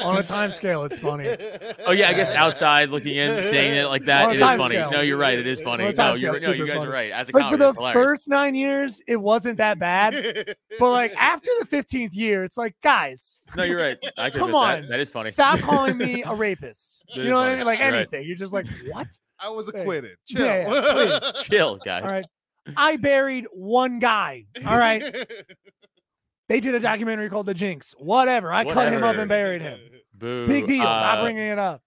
On a time scale, it's funny. oh yeah, I guess outside looking in, saying it like On that, it is funny. scale. No, you're right. It is funny. No, time you're, no, you guys funny. are right. As a Like for the first nine years, it wasn't that bad. But like after the 15th year, it's like, guys, No, you're right. I Come admit that. on. That is funny. stop calling me a rapist. That You is know what I mean? Like You're right. anything. You're just like, what? I was Hey. acquitted. Chill. Yeah, yeah, please. Chill, guys. All right. I buried one guy. All right. They did a documentary called The Jinx. Whatever. I cut him up and buried him. Boo. Big deal. Uh, Stop bringing it up.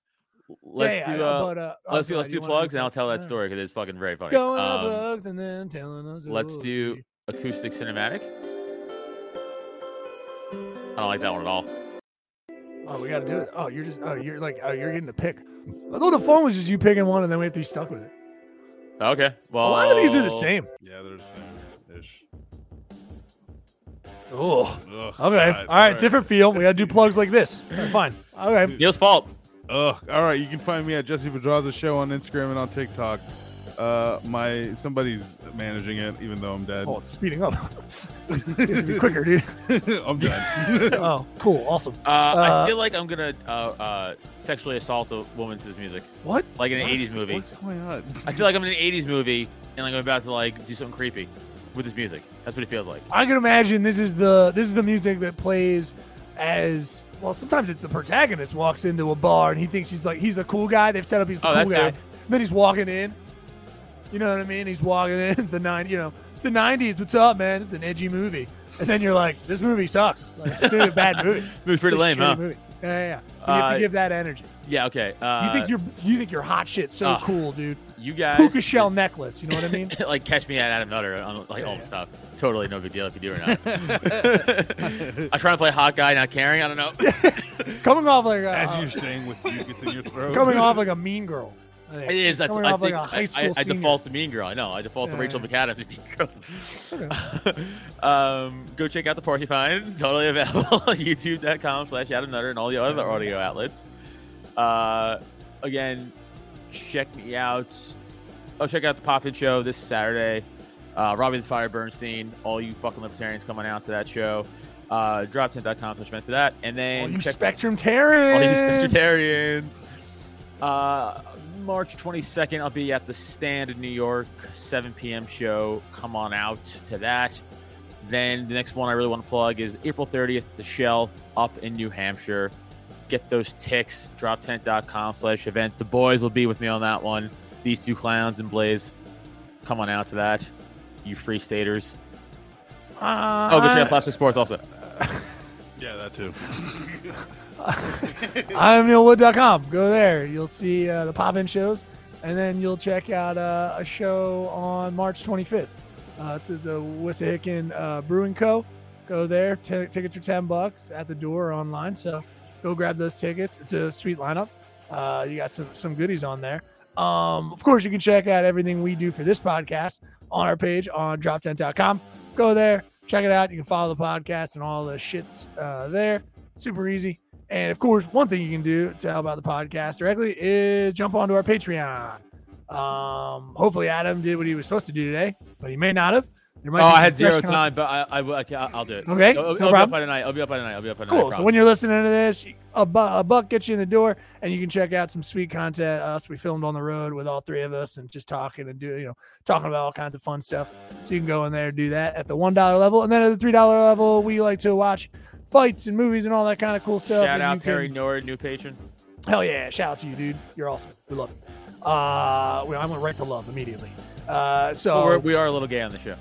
Let's Yeah, do yeah, uh, but, uh, oh, let's do God, let's do you wanna plugs and I'll tell that story because it's fucking very funny. Going up Um, plugs and then telling us. let's do acoustic cinematic. I don't like that one at all. Oh, we got to do it. Oh, you're just. Oh, you're like. Oh, you're getting to pick. I thought the fun was just you picking one and then we have to be stuck with it. Okay. Well, A lot of these are the same. yeah, there's uh, ish. Oh. Ugh, Okay. God, All right. Different feel. We got to do plugs like this. All right, fine. Okay. Neil's fault. Ugh. All right. You can find me at Jesse Pedraza Show on Instagram and on TikTok. Uh, my somebody's managing it, even though I'm dead. Oh, it's speeding up. you have to be quicker, dude. I'm done. Oh, cool. Awesome. Uh, Uh, I feel like I'm gonna uh, uh, sexually assault a woman to this music, What? like in an What? '80s movie. What's going on? I feel like I'm in an '80s movie and like I'm about to like do something creepy. With his music. That's what it feels like. I can imagine this is the this is the music that plays as well. Sometimes it's the protagonist walks into a bar and he thinks he's like he's a cool guy. They've set up he's the Oh, cool guy. it. Then he's walking in. You know what I mean? He's walking in. It's the nine. You know, it's the '90s. What's up, man? It's an edgy movie. And then you're like, this movie sucks. Like, it's really a bad movie. Was pretty It's lame, huh? Movie. Yeah, yeah. yeah. You have Uh, to give that energy. Yeah. Okay. Uh, You think you're you think you're hot shit so uh, cool, dude. You guys Puka shell just- necklace. You know what I mean? like catch me at Adam Nutter on like all Yeah. the stuff. Totally no big deal if you do or not. I'm trying to play hot guy, not caring. I don't know. coming off like a, As you're saying with mucus in your throat. coming off like a mean girl. I think. It is. That's I think like a high I- school I, I senior. default to Mean Girl. I know. I default to Yeah, Rachel yeah. McAdams and Mean Girl. um, go check out the Porcupine. Totally available on YouTube.com slash Adam Nutter and all the other audio outlets. Uh, again, check me out. Oh, check out the Pop In Show this Saturday. Uh, Robbie the Fire Bernstein. All you fucking libertarians coming out to that show. Uh, droptent.com slash event for that. And then All you check Spectrum all you. Spectritarians. Uh, March 22nd, I'll be at the Stand in New York, 7 p.m. show. Come on out to that. Then the next one I really want to plug is April 30th, the Shell up in New Hampshire. Get those ticks, droptent.com slash events. The boys will be with me on that one. These two clowns and Blaze. Come on out to that. You free staters. Uh, Oh, go check out Slapstick Sports also. Yeah, that too. I'm neilwood.com. Go there. You'll see uh, the pop in shows. And then you'll check out uh, a show on March 25th. Uh, it's the Wissahickon uh, Brewing Co. Go there. T- tickets are 10 bucks at the door or online. So go grab those tickets. It's a sweet lineup. Uh, you got some, some goodies on there. Um, of course, you can check out everything we do for this podcast on our page on droptent.com. Go there, check it out. You can follow the podcast and all the shits uh, there. Super easy. And of course, one thing you can do to help out the podcast directly is jump onto our Patreon. Um, hopefully, Adam did what he was supposed to do today, but he may not have. There might Oh, I had zero time, but I, I, I I'll do it. Okay, I'll, I'll no be up by tonight. I'll be up by tonight. I'll be up by tonight. Cool. So when you're listening to this, a, bu- a buck gets you in the door, and you can check out some sweet content. Us, we filmed on the road with all three of us, and just talking and do you know talking about all kinds of fun stuff. So you can go in there and do that at the one dollar level, and then at the three dollar level, we like to watch fights and movies and all that kind of cool stuff. Shout out Perry can- Nord, new patron. Hell yeah! Shout out to you, dude. You're awesome. We love you. Uh, well, I went right to love immediately. Uh, so Well, we're, we are a little gay on the show.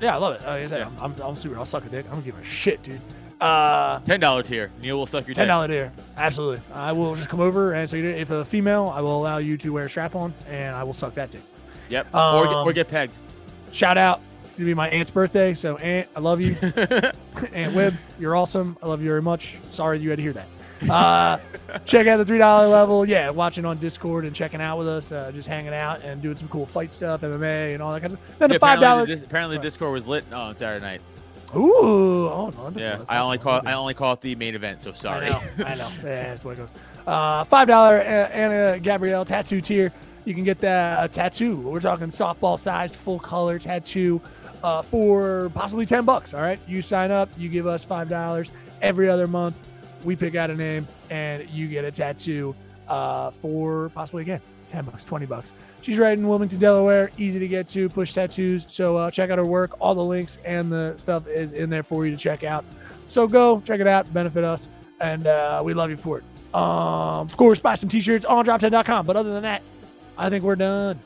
Yeah, I love it. Like I said, Yeah. I'm, I'm, I'm super. I'll suck a dick. I don't give a shit, dude. Uh, Ten dollar tier. Neil will suck your ten dollar deer. Absolutely. I will just come over and so if a female, I will allow you to wear a strap on, and I will suck that dick. Yep. or, get, or Um, get pegged. Shout out. It's gonna be my aunt's birthday, so aunt, I love you. Aunt Wib, you're awesome. I love you very much. Sorry you had to hear that. Uh, check out the three dollar level. Yeah, watching on Discord and checking out with us, uh, just hanging out and doing some cool fight stuff, MMA and all that kind of. Then Yeah, the five apparently, dollars. dis- apparently Discord was lit on Saturday night. Ooh, oh no, Yeah, that's- I only call. I only call it the main event. So sorry. I know, I know. Yeah, that's the way it goes. Uh, Five dollar Anna Gabrielle tattoo tier. You can get that a tattoo. We're talking softball sized, full color tattoo uh, for possibly ten bucks. All right, you sign up, you give us five dollars every other month. We pick out a name, and you get a tattoo uh, for possibly again ten bucks, twenty bucks. She's right in Wilmington, Delaware. Easy to get to. Push tattoos. So uh, check out her work. All the links and the stuff is in there for you to check out. So go check it out. Benefit us, and uh, we love you for it. Um, of course, buy some t-shirts on droptent.com. But other than that, I think we're done.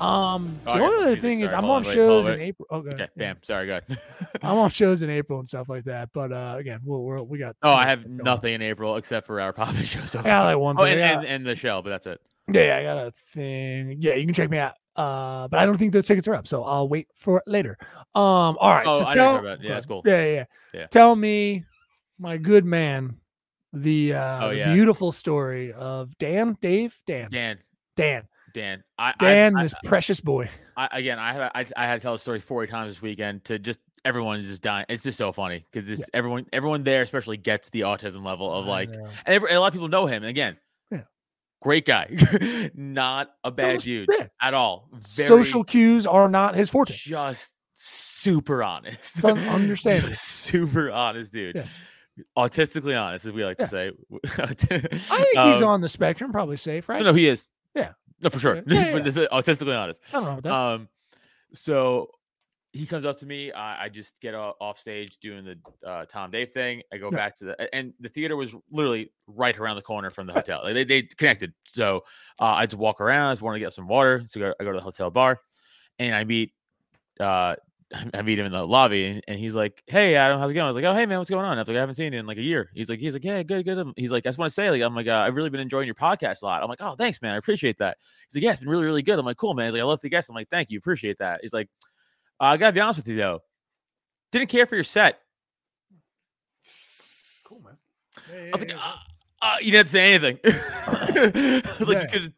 Um, Oh, the other thing is I'm on wait, shows in. April. Okay, Okay. Bam. Sorry. Go ahead. I'm on shows in April and stuff like that. But uh, again, we'll, we're, we got. oh, I have on. nothing in April except for our pop show. So I got like one oh, thing. and, got- and, and the show, but that's it. Yeah, yeah, I got a thing. Yeah, you can check me out. Uh, but I don't think the tickets are up, so I'll wait for it later. Um, all right. Oh, so I tell, about- yeah, that's cool. Yeah, yeah, yeah. Yeah. Tell me, my good man, the uh, Oh, the yeah. beautiful story of Dan, Dave, Dan, Dan. Dan, Dan. I, Dan, I, this precious boy. I, I again, I, have- I I had to tell the story forty times this weekend to just everyone is just dying. It's just so funny because this everyone everyone there especially gets the autism level of like, and, every, and a lot of people know him. And again, Yeah. great guy, not a bad dude yeah. at all. Very, Social cues are not his forte. just super honest. It's un- understandable. Super honest, dude. Yes. Autistically honest, as we like Yeah. to say. I think he's Um, on the spectrum, probably safe, right? No, he is. Yeah. No, for sure. Yeah, but this is autistically honest. I don't know about that. Um, so he comes up to me. I, I just get off stage doing the uh, Tom Dave thing. I go Yeah. back to the and the theater was literally right around the corner from the hotel. Like, they they connected. So uh, I just walk around. I just want to get some water. So go- I go to the hotel bar, and I meet uh I meet him in the lobby, and, he's like, "Hey, Adam, how's it going?" I was like, "Oh, hey, man, what's going on?" I was like, "I haven't seen you in like a year." He's like, "He's like, yeah, good, good." He's like, "I just want to say, like, I'm like, uh, I've really been enjoying your podcast a lot." I'm like, "Oh, thanks, man, I appreciate that." He's like, "Yeah, it's been really, really good." I'm like, "Cool, man." He's like, "I love the guest." I'm like, "Thank you, appreciate that." He's like, uh, "I gotta be honest with you though, didn't care for your set." Cool, man. I was like, uh, uh, "You didn't say anything." I was like. "You could,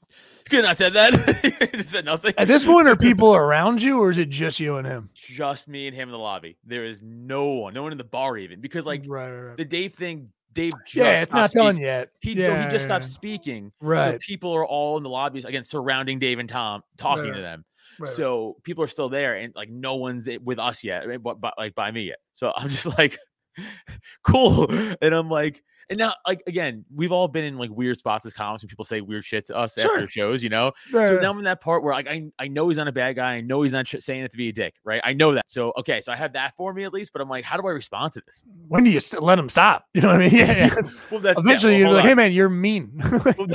not said that." said nothing. At this point, are people around you, or is it just you and him? just me and him in the lobby. There is no one, no one in the bar even because like right, right, right. the Dave thing, Dave just yeah, it's not stopped done yet. He no, yeah, he just yeah, stopped yeah. speaking. So people are all in the lobbies again, surrounding Dave and Tom, talking right, to them. Right, right. So people are still there, and like no one's with us yet, eh, but, but like by me yet. So I'm just like, cool, and I'm like, and now like again, we've all been in like weird spots as comics, and people say weird shit to us Sure. after shows, you know. Right, So now I'm in that part where like I, I know he's not a bad guy. I know he's not saying it to be a dick, right? I know that. So okay, so I have that for me at least. But I'm like, how do I respond to this? when do you st- let him stop? You know what I mean? Yeah. yeah. Well, that's yeah, Eventually, well, you're like, on. "Hey, man, you're mean. Well,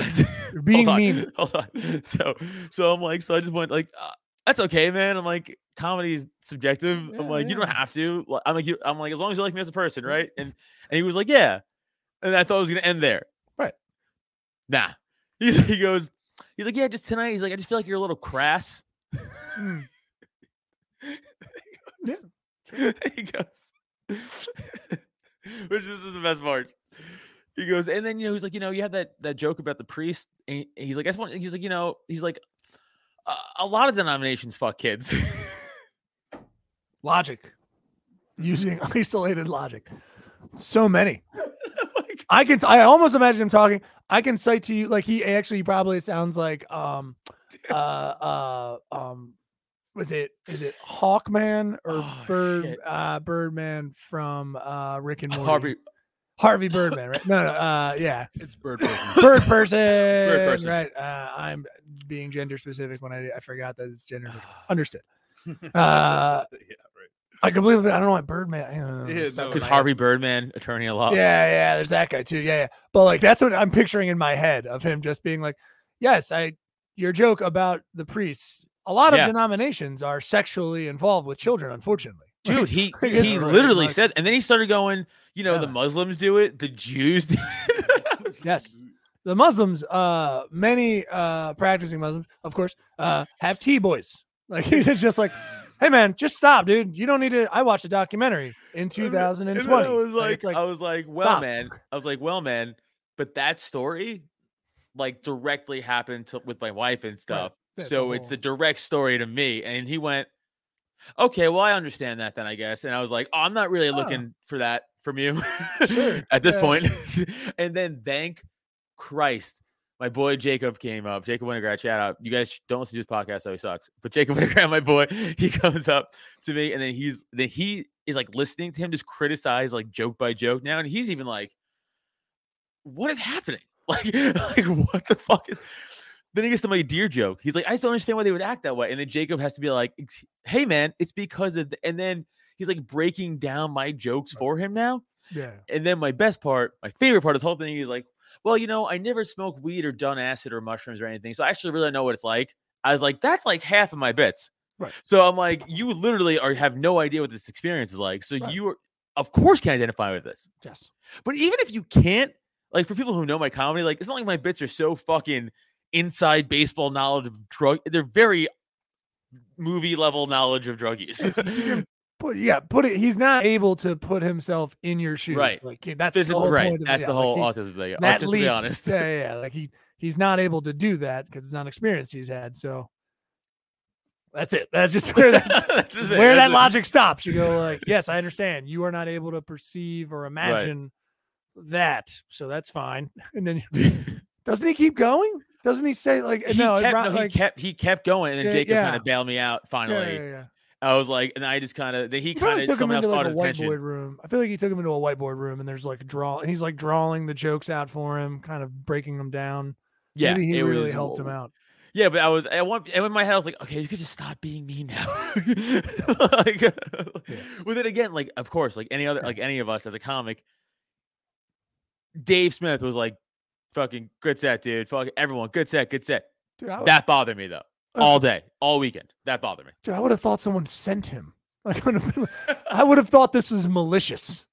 you're being hold mean." Hold on. So so I'm like, so I just went like, uh, that's okay, man. I'm like, comedy's subjective. I'm Yeah, like, you don't have to. I'm like, you, I'm like, as long as you like me as a person, right? And and he was like, yeah. And I thought it was gonna end there. Right. Nah. He's, he goes, he's like, yeah, just tonight. He's like, I just feel like you're a little crass. Yeah. Hmm. he goes, which is the best part. He goes, and then you know, he's like, you know, you have that that joke about the priest, and he's like, I just want, he's like, you know, he's like, a, a lot of denominations fuck kids. Logic, using isolated logic. So many. Like, I can. I almost imagine him talking. I can cite to you like he actually probably sounds like um uh uh um was it is it Hawkman or Oh, Bird shit. uh Birdman from uh Rick and Morty? Harvey, Harvey Birdman, right? No, no, uh yeah. It's bird person. Bird person. person. Right. Uh I'm being gender specific when I I forgot that it's gender. Understood. Uh yeah, right. I completely I don't know what Birdman I don't know, Yeah, stuff no, because my Harvey Birdman, attorney at law. yeah, yeah, there's that guy too. Yeah, yeah. But like that's what I'm picturing in my head of him just being like, Yes, I your joke about the priests. A lot of Yeah. denominations are sexually involved with children, unfortunately. Like, Dude, he like, it's he really literally like- said, and then he started going, you know, the Muslims do it, the Jews do it. Yes. The Muslims, uh, many uh practicing Muslims, of course, uh, have T boys. Like he's just like, hey man, just stop, dude. You don't need to. I watched a documentary in And 2020. I was Like, like, I was like, well, stop. man, I was like, well, man, but that story, like, directly happened to, with my wife and stuff. A so it's a direct story to me. And he went, okay, well, I understand that then, I guess. And I was like, oh, I'm not really Oh. looking for that from you Sure, at this point. and then thank Christ. My boy Jacob came up. Jacob Winograd, shout out. You guys don't listen to his podcast, so he sucks. But Jacob Winograd, my boy, he comes up to me and then he's then he is like listening to him just criticize like joke by joke now. And he's even like, What is happening? Like, like what the fuck is then he gets to my deer joke. He's like, I just don't understand why they would act that way. And then Jacob has to be like, Hey man, it's because of the, and then he's like breaking down my jokes uh, for him now. yeah, And then my best part, my favorite part of this whole thing is like, well, you know, I never smoked weed or done acid or mushrooms or anything. So I actually really know what it's like. I was like, that's like half of my bits. Right. So I'm like, you literally are have no idea what this experience is like. So Right. you are, of course, can identify with this. yes, But even if you can't, like for people who know my comedy, like it's not like my bits are so fucking inside baseball knowledge of drug. They're very movie level knowledge of drug use. Put, yeah, put it. He's not able to put himself in your shoes. Right. Like he- that's the whole right? point of That's yeah, the like, whole he- autism thing. That just to be honest. Yeah, yeah, yeah. Like he he's not able to do that because it's not an experience he's had. So that's it. That's just where that just where that logic stops. You go like, yes, I understand. You are not able to perceive or imagine that, so that's fine. And then doesn't he keep going? Doesn't he say like he no? kept, no, he like, kept he kept going, and then Yeah, Jacob kind of bailed me out. yeah, Finally, yeah, yeah. I was like, and I just kind of he He kind of took him someone else into caught like a his attention. whiteboard room. I feel like he took him into a whiteboard room, and there's like a draw. He's like drawing the jokes out for him, kind of breaking them down. Yeah, Maybe he it really was, helped him out. Yeah, but I was I want and in my head I was like, okay, you could just stop being mean now. like, But then again, like of course, like any other like any of us as a comic, Dave Smith was like, fucking good set, dude. Fuck everyone, good set, good set. Dude, I, That bothered me though. All day, all weekend. That bothered me. dude, I would have thought someone sent him. Like, I would have I would have thought this was malicious.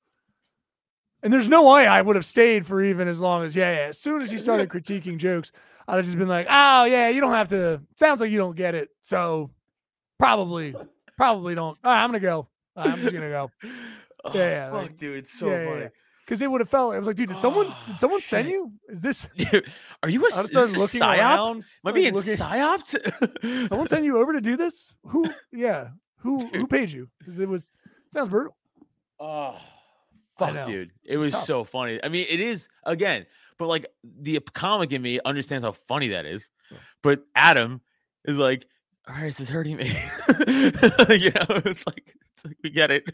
And there's no way I would have stayed for even as long as, yeah, yeah. As soon as he started critiquing jokes, I'd have just been like, oh, yeah, you don't have to. Sounds like you don't get it. So probably, probably don't. All right, I'm going to go. Right, I'm just going to go. Oh, Yeah, fuck, like- dude, it's so yeah, funny. yeah. Because it would have felt, it was like, dude, did someone, Oh, did someone send you? Is this, Dude, are you a, I is this a looking psyop? around. Am I being looking- psyoped? Someone send you over to do this? Who? Yeah. Who? Who paid you? Because it was, sounds brutal. Oh, fuck, dude. It was so funny. I mean, it is again, but like the comic in me understands how funny that is. But Adam is like, all right, this is hurting me. you know, it's like it's like we get it.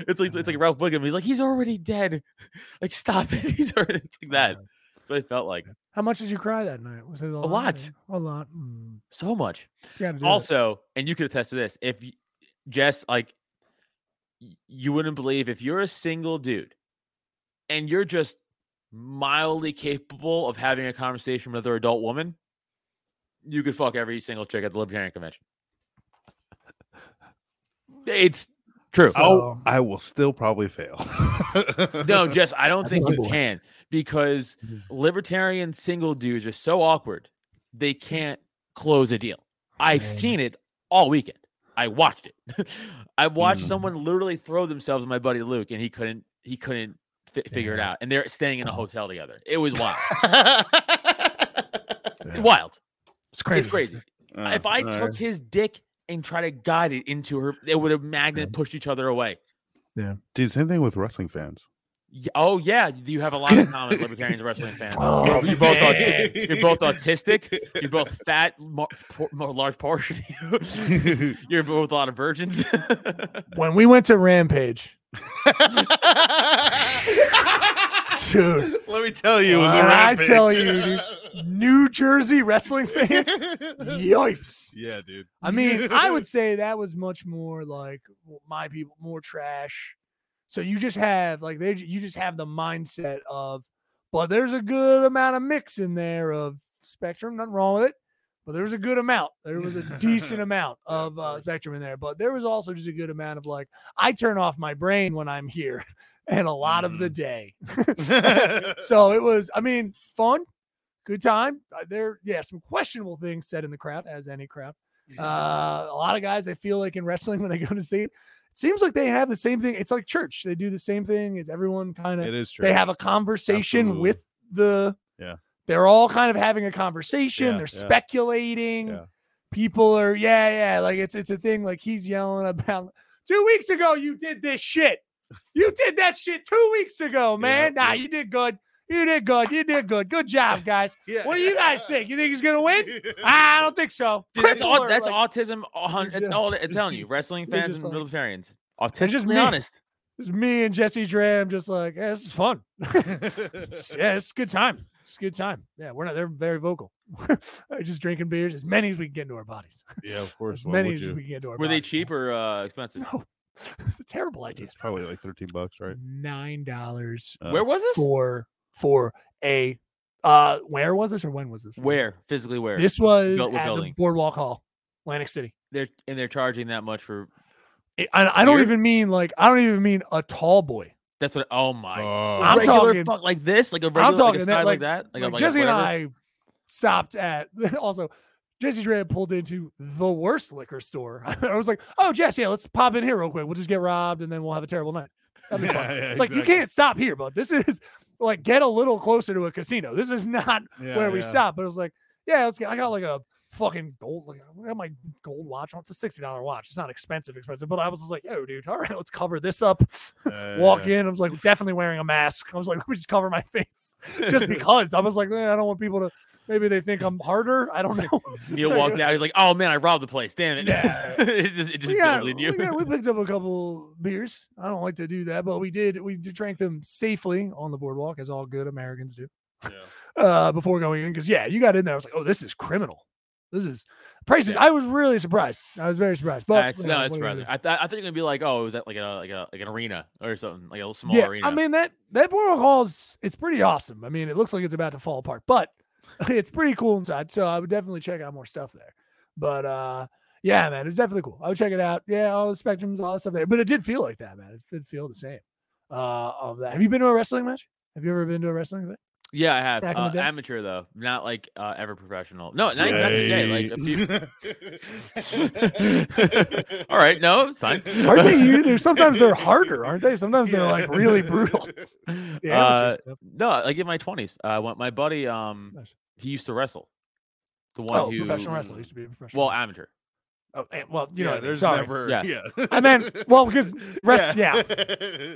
It's like it's like Ralph Wiggum. He's like, he's already dead. Like, stop it. He's already. It's like that. That's what I felt like. How much did you cry that night? Was it a, lot. A lot. Mm, So much. you it. also, and you could attest to this, if Jess, like, you wouldn't believe if you're a single dude and you're just mildly capable of having a conversation with another adult woman, you could fuck every single chick at the Libertarian Convention. It's true. So- I'll, I will still probably fail. No, Jess, I don't That's think you boy. can because Mhm. libertarian single dudes are so awkward, they can't close a deal. I've Man. seen it all weekend. I watched it. I watched Mm. someone literally throw themselves at my buddy Luke, and he couldn't. He couldn't fi- figure it out. And they're staying in a hotel together. It was wild. Yeah. wild. It's crazy. It's crazy. Uh, if I all took right. his dick and tried to guide it into her, they would have magnet pushed each other away. Yeah. Dude, same thing with wrestling fans. Oh yeah, you have a lot in common, libertarians and wrestling fans. Oh, you're, you're both man. auti- you're both autistic. You're both fat, more, more large portion. you're both a lot of virgins. When we went to Rampage, dude, Let me tell you, it was a When I tell you, dude, New Jersey wrestling fans, yipes. yeah, dude. I mean, I would say that was much more like my people, more trash. So you just have like they, you just have the mindset of, but there's a good amount of mix in there of spectrum. Nothing wrong with it, but there was a good amount. There was a decent amount of uh, spectrum in there, but there was also just a good amount of like I turn off my brain when I'm here, and a lot of the day. so it was, I mean, fun, good time. Uh, There, yeah, some questionable things said in the crowd, as any crowd. Uh, a lot of guys, I feel like in wrestling when they go to see it, it seems like they have the same thing. It's like church; they do the same thing. It's everyone kind of It is true. they have a conversation Absolutely. with the Yeah. They're all kind of having a conversation. Yeah, they're yeah. speculating. Yeah. People are yeah yeah like it's it's a thing. Like he's yelling about two weeks ago you did this shit. You did that shit two weeks ago, man. nah, yeah. you did good. You did good. You did good. Good job, guys. Yeah. What do you guys think? You think he's gonna win? I don't think so. Dude, that's all. That's like, autism. a hun- They're all. I'm telling you, wrestling fans and like- libertarians. just Autistically me. honest. It's me and Jesse Dram just like, yeah, this is fun. yeah, it's good time. It's good time. Yeah, we're not. They're very vocal. just drinking beers as many as we can get into our bodies. yeah, of course. As many as you? we can get into our. Were they cheap or uh, expensive? No, it's a terrible idea. It's probably like 13 bucks, right? Nine dollars Uh, Where was this? for for a. Uh, where was this or when was this? Where physically? Where? This was Built- what at the? Boardwalk Hall, Atlantic City. they're and they're charging that much for. I, I I don't Here? even mean like I don't even mean a tall boy. That's what. Oh my. Oh. A I'm regular talking- fuck like this, like a regular, I'm like talking a that, like, like- that, like, like like Jesse and? I stopped at also Jesse Dre had pulled into the worst liquor store. I was like, "Oh, Jess, yeah, let's pop in here real quick. We'll just get robbed and then we'll have a terrible night." That'd be fun. Yeah, yeah, it's like you can't stop here, but this is like get a little closer to a casino. This is not Yeah, where we yeah. stop. But it was like, yeah, let's get. I got like a fucking gold. Like I got my gold watch. on. It's a sixty dollar watch. It's not expensive, expensive. But I was just like, yo, dude, all right, let's cover this up. Yeah, Walk yeah. in. I was like, definitely wearing a mask. I was like, let me just cover my face, just because. I was like, eh, I don't want people to. Maybe they think I'm harder. I don't know. Neil Like, walked out. He's like, "Oh man, I robbed the place. Damn it!" Yeah. it just it just we, got, builds in you. we, got- we picked up a couple beers. I don't like to do that, but we did. We drank them safely on the boardwalk, as all good Americans do. Yeah. Uh, before going in, because yeah, you got in there. I was like, oh, this is criminal. This is prices. I was really surprised. I was very surprised. But That's no, know, that's what are you gonna surprising. I, th- I think it'd be like, oh, was that like a like a like an arena or something, like a little small yeah, arena. I mean that that boardwalk hall is it's pretty awesome. I mean, it looks like it's about to fall apart, but it's pretty cool inside. So I would definitely check out more stuff there. But uh yeah, man, it's definitely cool. I would check it out. Yeah, all the spectrums, all that stuff there. But it did feel like that, man. It did feel the same. Uh of that. Have you been to a wrestling match? Have you ever been to a wrestling event? yeah, I have back in the uh, amateur though, not like uh, ever professional. No, not, not today. Like a few. All right, no, it's fine. Aren't they either? Sometimes they're harder, aren't they? Sometimes they're like really brutal. Yeah, Uh, no, like in my twenties, uh, when my buddy, um, Nice. He used to wrestle. The one oh, who, professional wrestler used to be a professional. well, amateur. oh, well, you know, yeah, what I mean. there's sorry. never. Yeah. Yeah. I meant well because rest, yeah.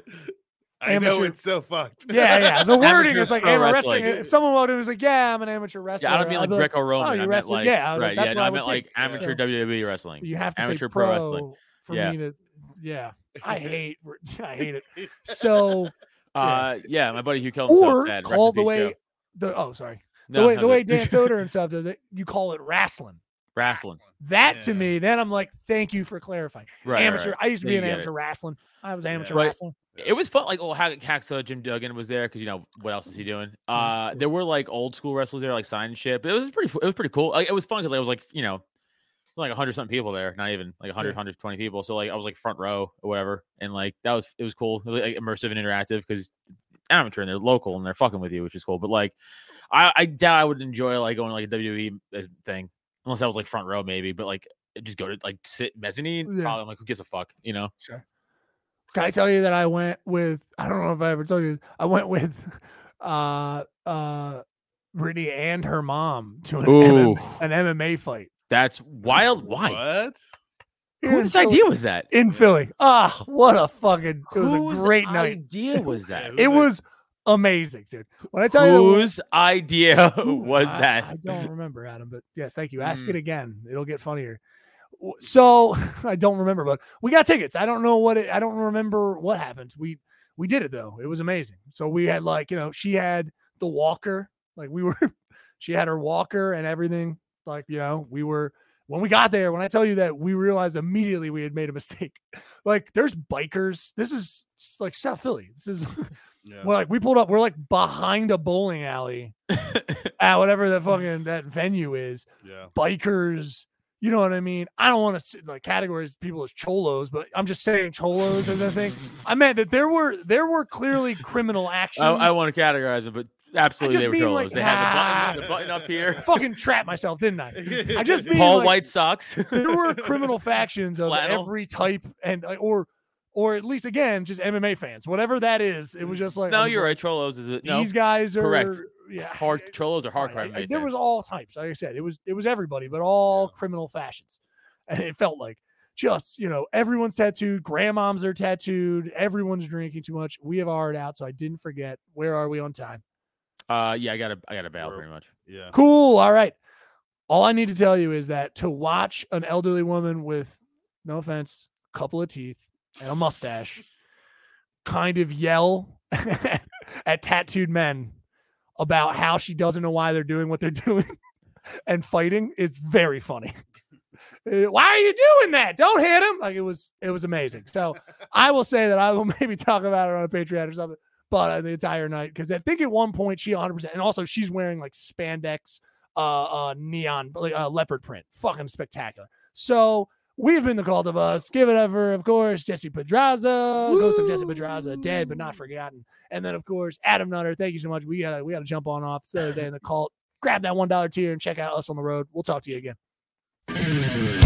I know Amateur- it's so fucked. Yeah, yeah. The wording Amateur is like amateur wrestling. wrestling. If someone walked in and was like, "Yeah, I'm an amateur wrestler," Yeah, I don't mean like be Greco-Roman. "Oh, I you meant like, Yeah, right. that's Yeah, what no, I I would meant like amateur So- WWE wrestling. You have to amateur say pro pro, wrestling. for Yeah. me to. Yeah, I hate. I hate it. So Uh, yeah, my buddy Hugh killed himself. or Sad. Called the way Joe. the oh sorry No, the way no, the way. Dan Soder and stuff does it. You call it wrestling. wrestling. That to me, then I'm like, thank you for clarifying. Right, amateur. right. I used to be an get it. amateur wrestling. I was amateur Right. wrestling. It was fun. Like, oh, Hack- Hacksaw Jim Duggan was there because you know what else is he doing? Uh, there were like old school wrestlers there, like signing shit. But it was pretty. It was pretty cool. Like, it was fun because I was like, you know, like hundred something people there, not even like 100, Yeah. 120 people. So like I was like front row or whatever, and like that was it was cool, it was, like immersive and interactive because amateur and they're local and they're fucking with you, which is cool. But like, I, I doubt I would enjoy like going to like a WWE thing unless I was like front row maybe. But like just go to like sit mezzanine. Yeah. Probably I'm like who gives a fuck, you know? Sure. Can I tell you that I went with I don't know if I ever told you I went with uh uh Brittany and her mom to an, Ooh. MM, an MMA fight. That's wild. Why? What? here Whose in Philly- idea was that? in Philly? Ah, what a fucking it was Whose a great night. idea was that? It was amazing, dude. When I tell you Whose idea was I- that? I don't remember, Adam, but yes, thank you. Ask it Mm. again. It'll get funnier. So I don't remember, but we got tickets. I don't know what it, I don't remember what happened. We we did it though. It was amazing. So we had like, you know, she had the walker, like we were she had her walker and everything. Like, you know, we were when we got there, when I tell you that we realized immediately we had made a mistake. Like there's bikers. This is like South Philly. This is Yeah. well, like we pulled up, we're like behind a bowling alley at whatever the fucking that venue is. yeah. Bikers, you know what I mean? I don't want to like categorize people as cholos, but I'm just saying cholos as a thing. I meant that there were there were clearly criminal actions. I, I want to categorize them, but absolutely they were mean, like, they had the ah. button, the button up here. fucking trap myself, didn't I? I just mean Paul like, White socks. there were criminal factions of Flannel. every type and uh, or or at least again just MMA fans, whatever that is. It was just like no, you're like, right. Trollos is it? No, These guys are correct. Yeah, hard trollos are hardcore. I- I- there was all types. Like I said, it was it was everybody, but all Yeah. criminal fashions, and it felt like just you know everyone's tattooed, grandmoms are tattooed, everyone's drinking too much. We have our out, so I didn't forget. Where are we on time? Uh, yeah, I got to, I got to bail pretty much. Yeah. Cool. All right. All I need to tell you is that to watch an elderly woman with, no offense, a couple of teeth and a mustache kind of yell at tattooed men about how she doesn't know why they're doing what they're doing and fighting it's very funny Uh, why are you doing that don't hit him like it was it was amazing so i will say that i will maybe talk about it on a patreon or something but uh, the entire night because i think at one point she 100% and also she's wearing like spandex uh uh neon like uh, leopard print fucking spectacular so We've been the cult of us. Give it up for, of course, Jesse Pedraza, ghost of Jesse Pedraza, dead but not forgotten. And then, of course, Adam Nutter. Thank you so much. We gotta we gotta jump on off. The other day in the cult. Grab that one dollar tier and check out us on the road. We'll talk to you again.